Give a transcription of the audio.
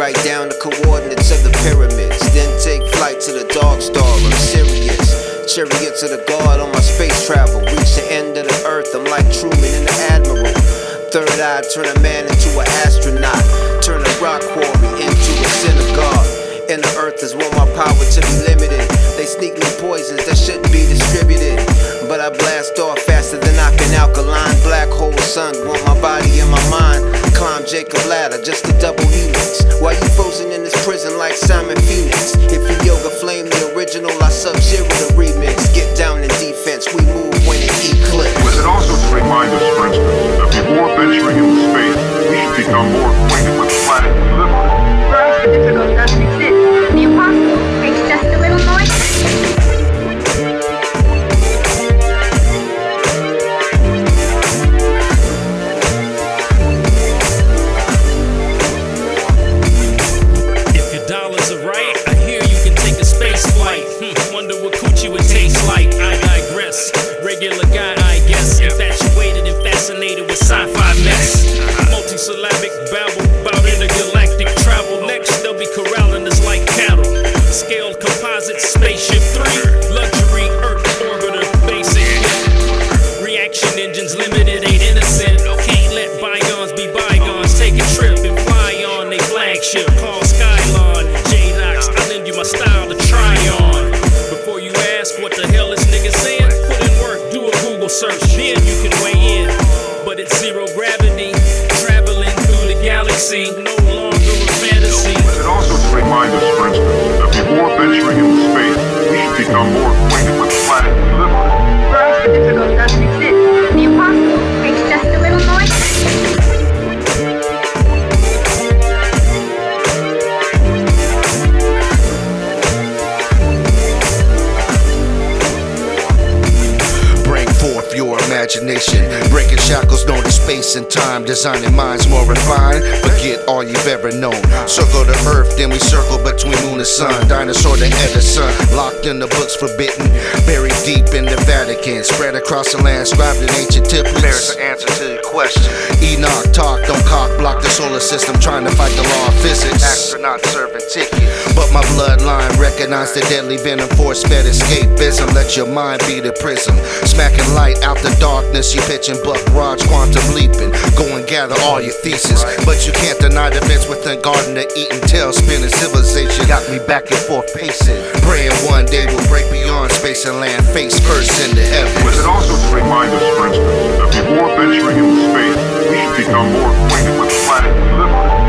Write down the coordinates of the pyramids. Then take flight to the Dark Star. I'm serious. Chariot to the guard on my space travel. Reach the end of the earth. I'm like Truman and the Admiral. Third eye turn a man into an astronaut. Turn a rock quarry into a synagogue. And the earth is want my power to be limited. They sneak me poisons that shouldn't be distributed. But I blast off faster than I can alkaline. Black hole sun want my body and my mind. Climb Jacob ladder just to double Simon Phoenix? If you yoga flame the original, I sub zero the remix. Get down in defense, we move when it eclipse. Was it also to remind us, for instance, that before venturing into space, we should become more acquainted with a Google search, then you can weigh in. But it's zero gravity, traveling through the galaxy, no longer a fantasy. It also to remind us, for instance, that before venturing into space, we should become more acquainted with the planet Your imagination. Breaking shackles known as space and time. Designing minds more refined. Forget all you've ever known. Circle the earth, then we circle between moon and sun. Dinosaur to Edison. Locked in the books forbidden. Buried deep in the Vatican. Spread across the land, scribed in ancient templates. There's an answer to your question. Enoch talk, don't cock block the solar system. Trying to fight the law of physics. Astronaut serving ticket. But my bloodline recognize the deadly venom force fed escapism. Let your mind be the prism. Smacking light out the darkness. You pitching buck rods, quantum leaping. Go and gather all your theses. But you can't deny the vents within garden of Eden. Tail spinning civilization. Got me back and forth pacing. Praying one day we'll break and land. Face first into heaven. Was it also to remind us, for instance, that before venturing into space, we should become more acquainted with the planet we live on?